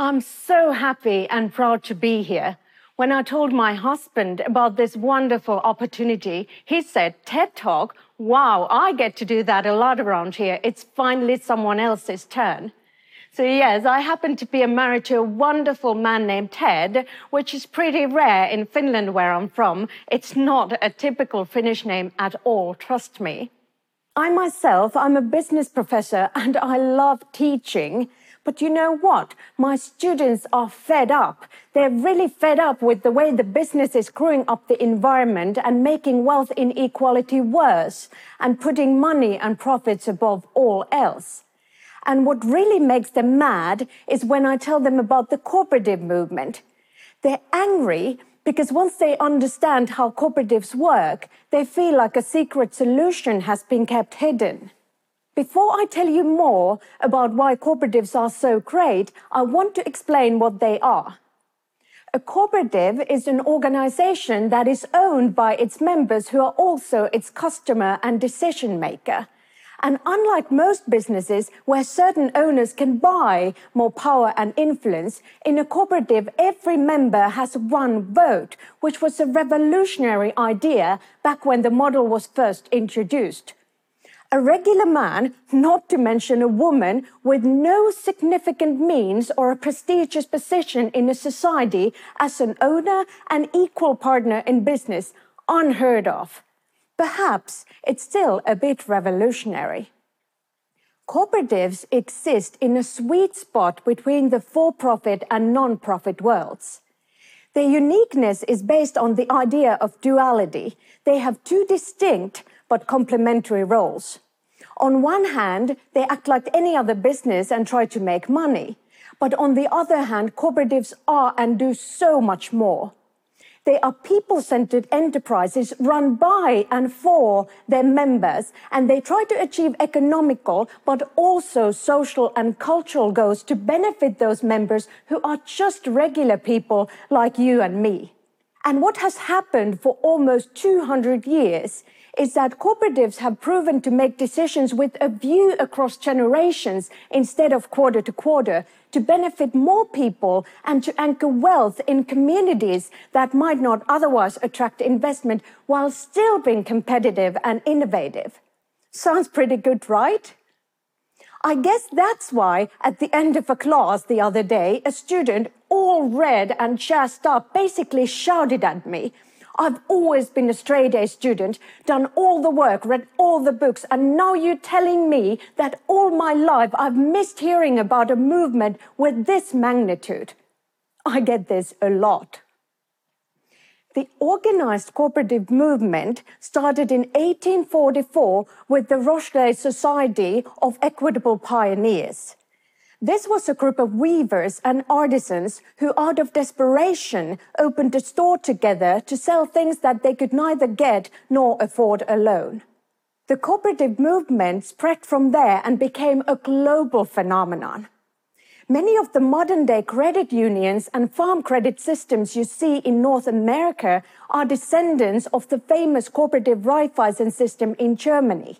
I'm so happy and proud to be here. When I told my husband about this wonderful opportunity, he said, TED Talk, wow, I get to do that a lot around here. It's finally someone else's turn. So yes, I happen to be married to a wonderful man named Ted, which is pretty rare in Finland where I'm from. It's not a typical Finnish name at all, trust me. I myself, I'm a business professor and I love teaching. But you know what? My students are fed up. They're really fed up with the way the business is screwing up the environment and making wealth inequality worse and putting money and profits above all else. And what really makes them mad is when I tell them about the cooperative movement. They're angry because once they understand how cooperatives work, they feel like a secret solution has been kept hidden. Before I tell you more about why cooperatives are so great, I want to explain what they are. A cooperative is an organization that is owned by its members who are also its customer and decision maker. And unlike most businesses where certain owners can buy more power and influence, in a cooperative, every member has one vote, which was a revolutionary idea back when the model was first introduced. A regular man, not to mention a woman, with no significant means or a prestigious position in a society as an owner and equal partner in business, unheard of. Perhaps it's still a bit revolutionary. Cooperatives exist in a sweet spot between the for profit and non profit worlds. Their uniqueness is based on the idea of duality. They have two distinct but complementary roles. On one hand, they act like any other business and try to make money. But on the other hand, cooperatives are and do so much more. They are people centered enterprises run by and for their members, and they try to achieve economical but also social and cultural goals to benefit those members who are just regular people like you and me. And what has happened for almost 200 years is that cooperatives have proven to make decisions with a view across generations instead of quarter to quarter to benefit more people and to anchor wealth in communities that might not otherwise attract investment while still being competitive and innovative. Sounds pretty good, right? I guess that's why at the end of a class the other day, a student, all red and jazzed up, basically shouted at me, I've always been a straight A student, done all the work, read all the books, and now you're telling me that all my life I've missed hearing about a movement with this magnitude. I get this a lot. The organized cooperative movement started in 1844 with the Rochdale Society of Equitable Pioneers. This was a group of weavers and artisans who, out of desperation, opened a store together to sell things that they could neither get nor afford alone. The cooperative movement spread from there and became a global phenomenon. Many of the modern day credit unions and farm credit systems you see in North America are descendants of the famous cooperative Raiffeisen system in Germany.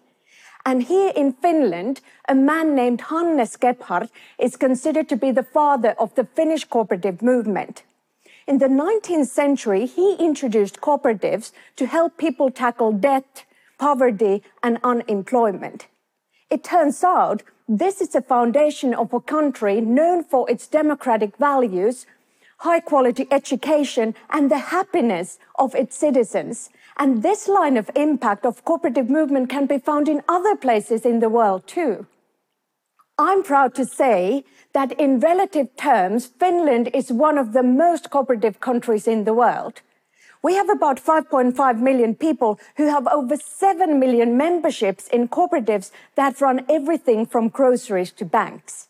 And here in Finland, a man named Hannes Gebhard is considered to be the father of the Finnish cooperative movement. In the 19th century, he introduced cooperatives to help people tackle debt, poverty, and unemployment. It turns out this is the foundation of a country known for its democratic values, high quality education, and the happiness of its citizens. And this line of impact of cooperative movement can be found in other places in the world too. I'm proud to say that in relative terms, Finland is one of the most cooperative countries in the world. We have about 5.5 million people who have over 7 million memberships in cooperatives that run everything from groceries to banks.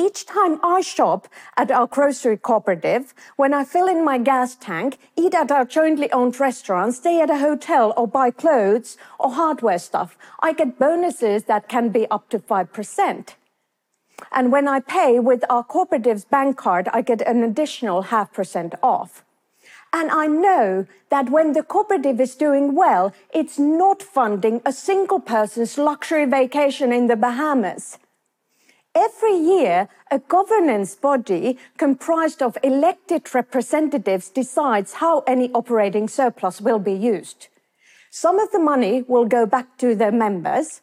Each time I shop at our grocery cooperative, when I fill in my gas tank, eat at our jointly owned restaurant, stay at a hotel, or buy clothes or hardware stuff, I get bonuses that can be up to 5%. And when I pay with our cooperative's bank card, I get an additional half percent off. And I know that when the cooperative is doing well, it's not funding a single person's luxury vacation in the Bahamas. Every year, a governance body comprised of elected representatives decides how any operating surplus will be used. Some of the money will go back to the members.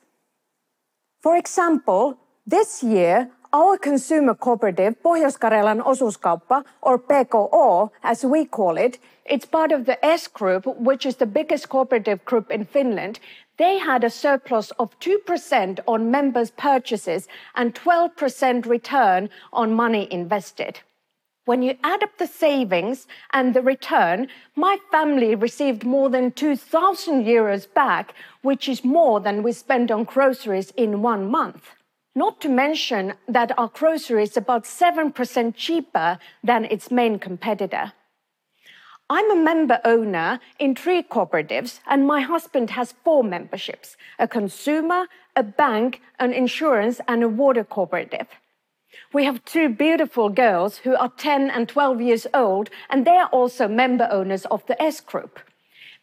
For example, this year, our consumer cooperative, Pohjois-Karjalan Osuuskauppa, or PKO, as we call it, it's part of the S Group, which is the biggest cooperative group in Finland. They had a surplus of 2% on members' purchases and 12% return on money invested. When you add up the savings and the return, my family received more than 2,000 euros back, which is more than we spend on groceries in one month. Not to mention that our grocery is about 7% cheaper than its main competitor. I'm a member owner in three cooperatives, and my husband has four memberships a consumer, a bank, an insurance, and a water cooperative. We have two beautiful girls who are 10 and 12 years old, and they are also member owners of the S Group.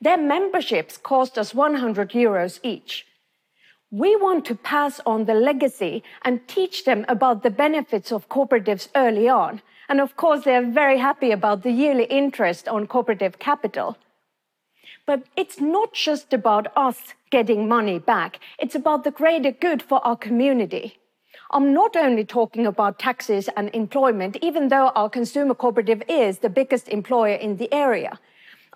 Their memberships cost us 100 euros each. We want to pass on the legacy and teach them about the benefits of cooperatives early on. And of course, they're very happy about the yearly interest on cooperative capital. But it's not just about us getting money back, it's about the greater good for our community. I'm not only talking about taxes and employment, even though our consumer cooperative is the biggest employer in the area.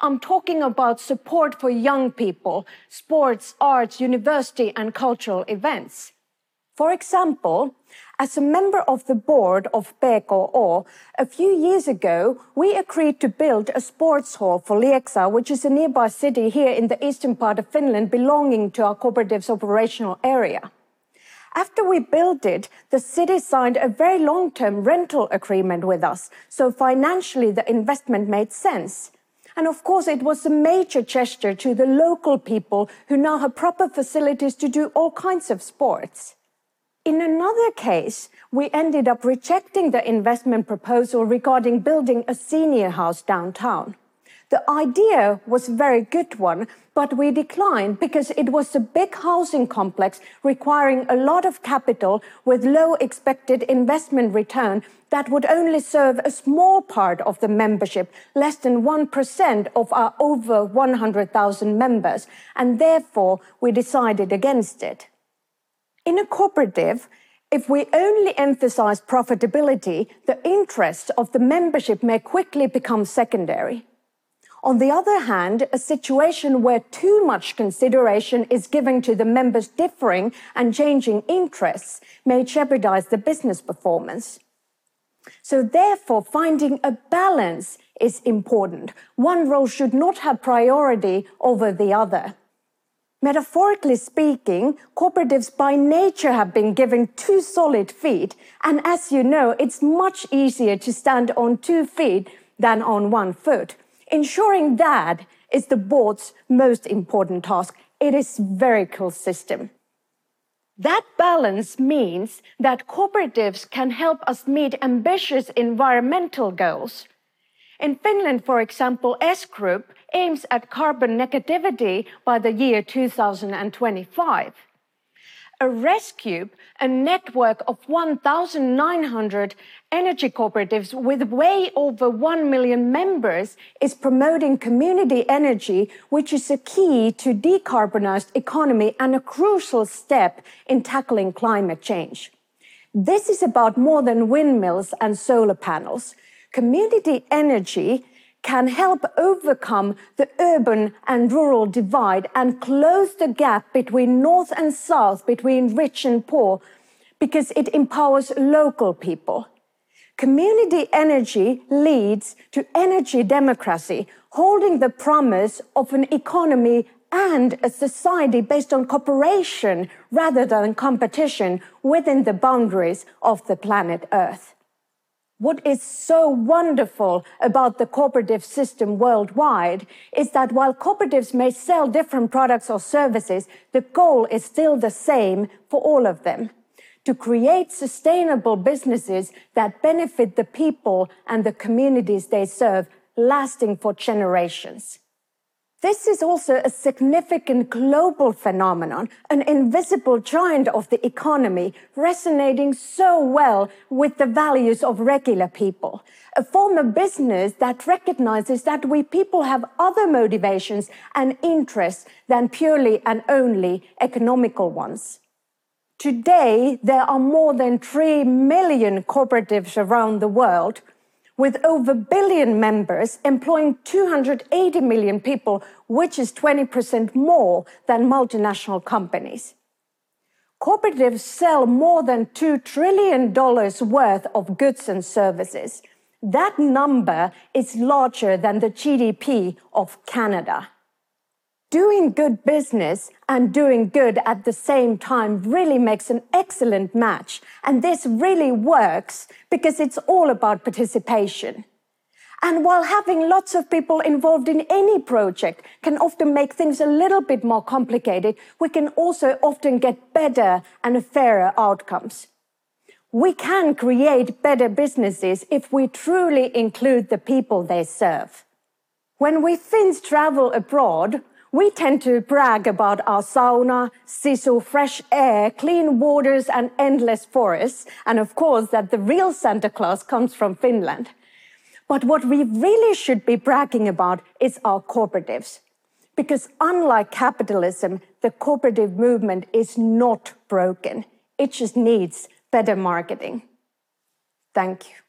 I'm talking about support for young people, sports, arts, university, and cultural events. For example, as a member of the board of PKO, a few years ago, we agreed to build a sports hall for Lieksa, which is a nearby city here in the eastern part of Finland belonging to our cooperative's operational area. After we built it, the city signed a very long-term rental agreement with us, so financially the investment made sense. And of course, it was a major gesture to the local people who now have proper facilities to do all kinds of sports. In another case, we ended up rejecting the investment proposal regarding building a senior house downtown. The idea was a very good one, but we declined because it was a big housing complex requiring a lot of capital with low expected investment return that would only serve a small part of the membership, less than 1% of our over 100,000 members, and therefore we decided against it. In a cooperative, if we only emphasize profitability, the interests of the membership may quickly become secondary. On the other hand, a situation where too much consideration is given to the members' differing and changing interests may jeopardize the business performance. So therefore, finding a balance is important. One role should not have priority over the other. Metaphorically speaking, cooperatives by nature have been given two solid feet. And as you know, it's much easier to stand on two feet than on one foot. Ensuring that is the board's most important task. It is cool system. That balance means that cooperatives can help us meet ambitious environmental goals. In Finland, for example, S Group aims at carbon negativity by the year 2025 a REScoop, a network of 1,900 energy cooperatives with way over 1 million members is promoting community energy, which is a key to decarbonized economy and a crucial step in tackling climate change. This is about more than windmills and solar panels. Community energy can help overcome the urban and rural divide and close the gap between north and south, between rich and poor, because it empowers local people. Community energy leads to energy democracy, holding the promise of an economy and a society based on cooperation rather than competition within the boundaries of the planet Earth. What is so wonderful about the cooperative system worldwide is that while cooperatives may sell different products or services, the goal is still the same for all of them to create sustainable businesses that benefit the people and the communities they serve, lasting for generations. This is also a significant global phenomenon, an invisible giant of the economy, resonating so well with the values of regular people. A form of business that recognizes that we people have other motivations and interests than purely and only economical ones. Today, there are more than 3 million cooperatives around the world with over a billion members employing 280 million people, which is 20% more than multinational companies. Cooperatives sell more than $2 trillion worth of goods and services. That number is larger than the GDP of Canada. Doing good business and doing good at the same time really makes an excellent match. And this really works because it's all about participation. And while having lots of people involved in any project can often make things a little bit more complicated, we can also often get better and fairer outcomes. We can create better businesses if we truly include the people they serve. When we Finns travel abroad, we tend to brag about our sauna, sisu, fresh air, clean waters, and endless forests, and of course, that the real Santa Claus comes from Finland. But what we really should be bragging about is our cooperatives. Because unlike capitalism, the cooperative movement is not broken. It just needs better marketing. Thank you.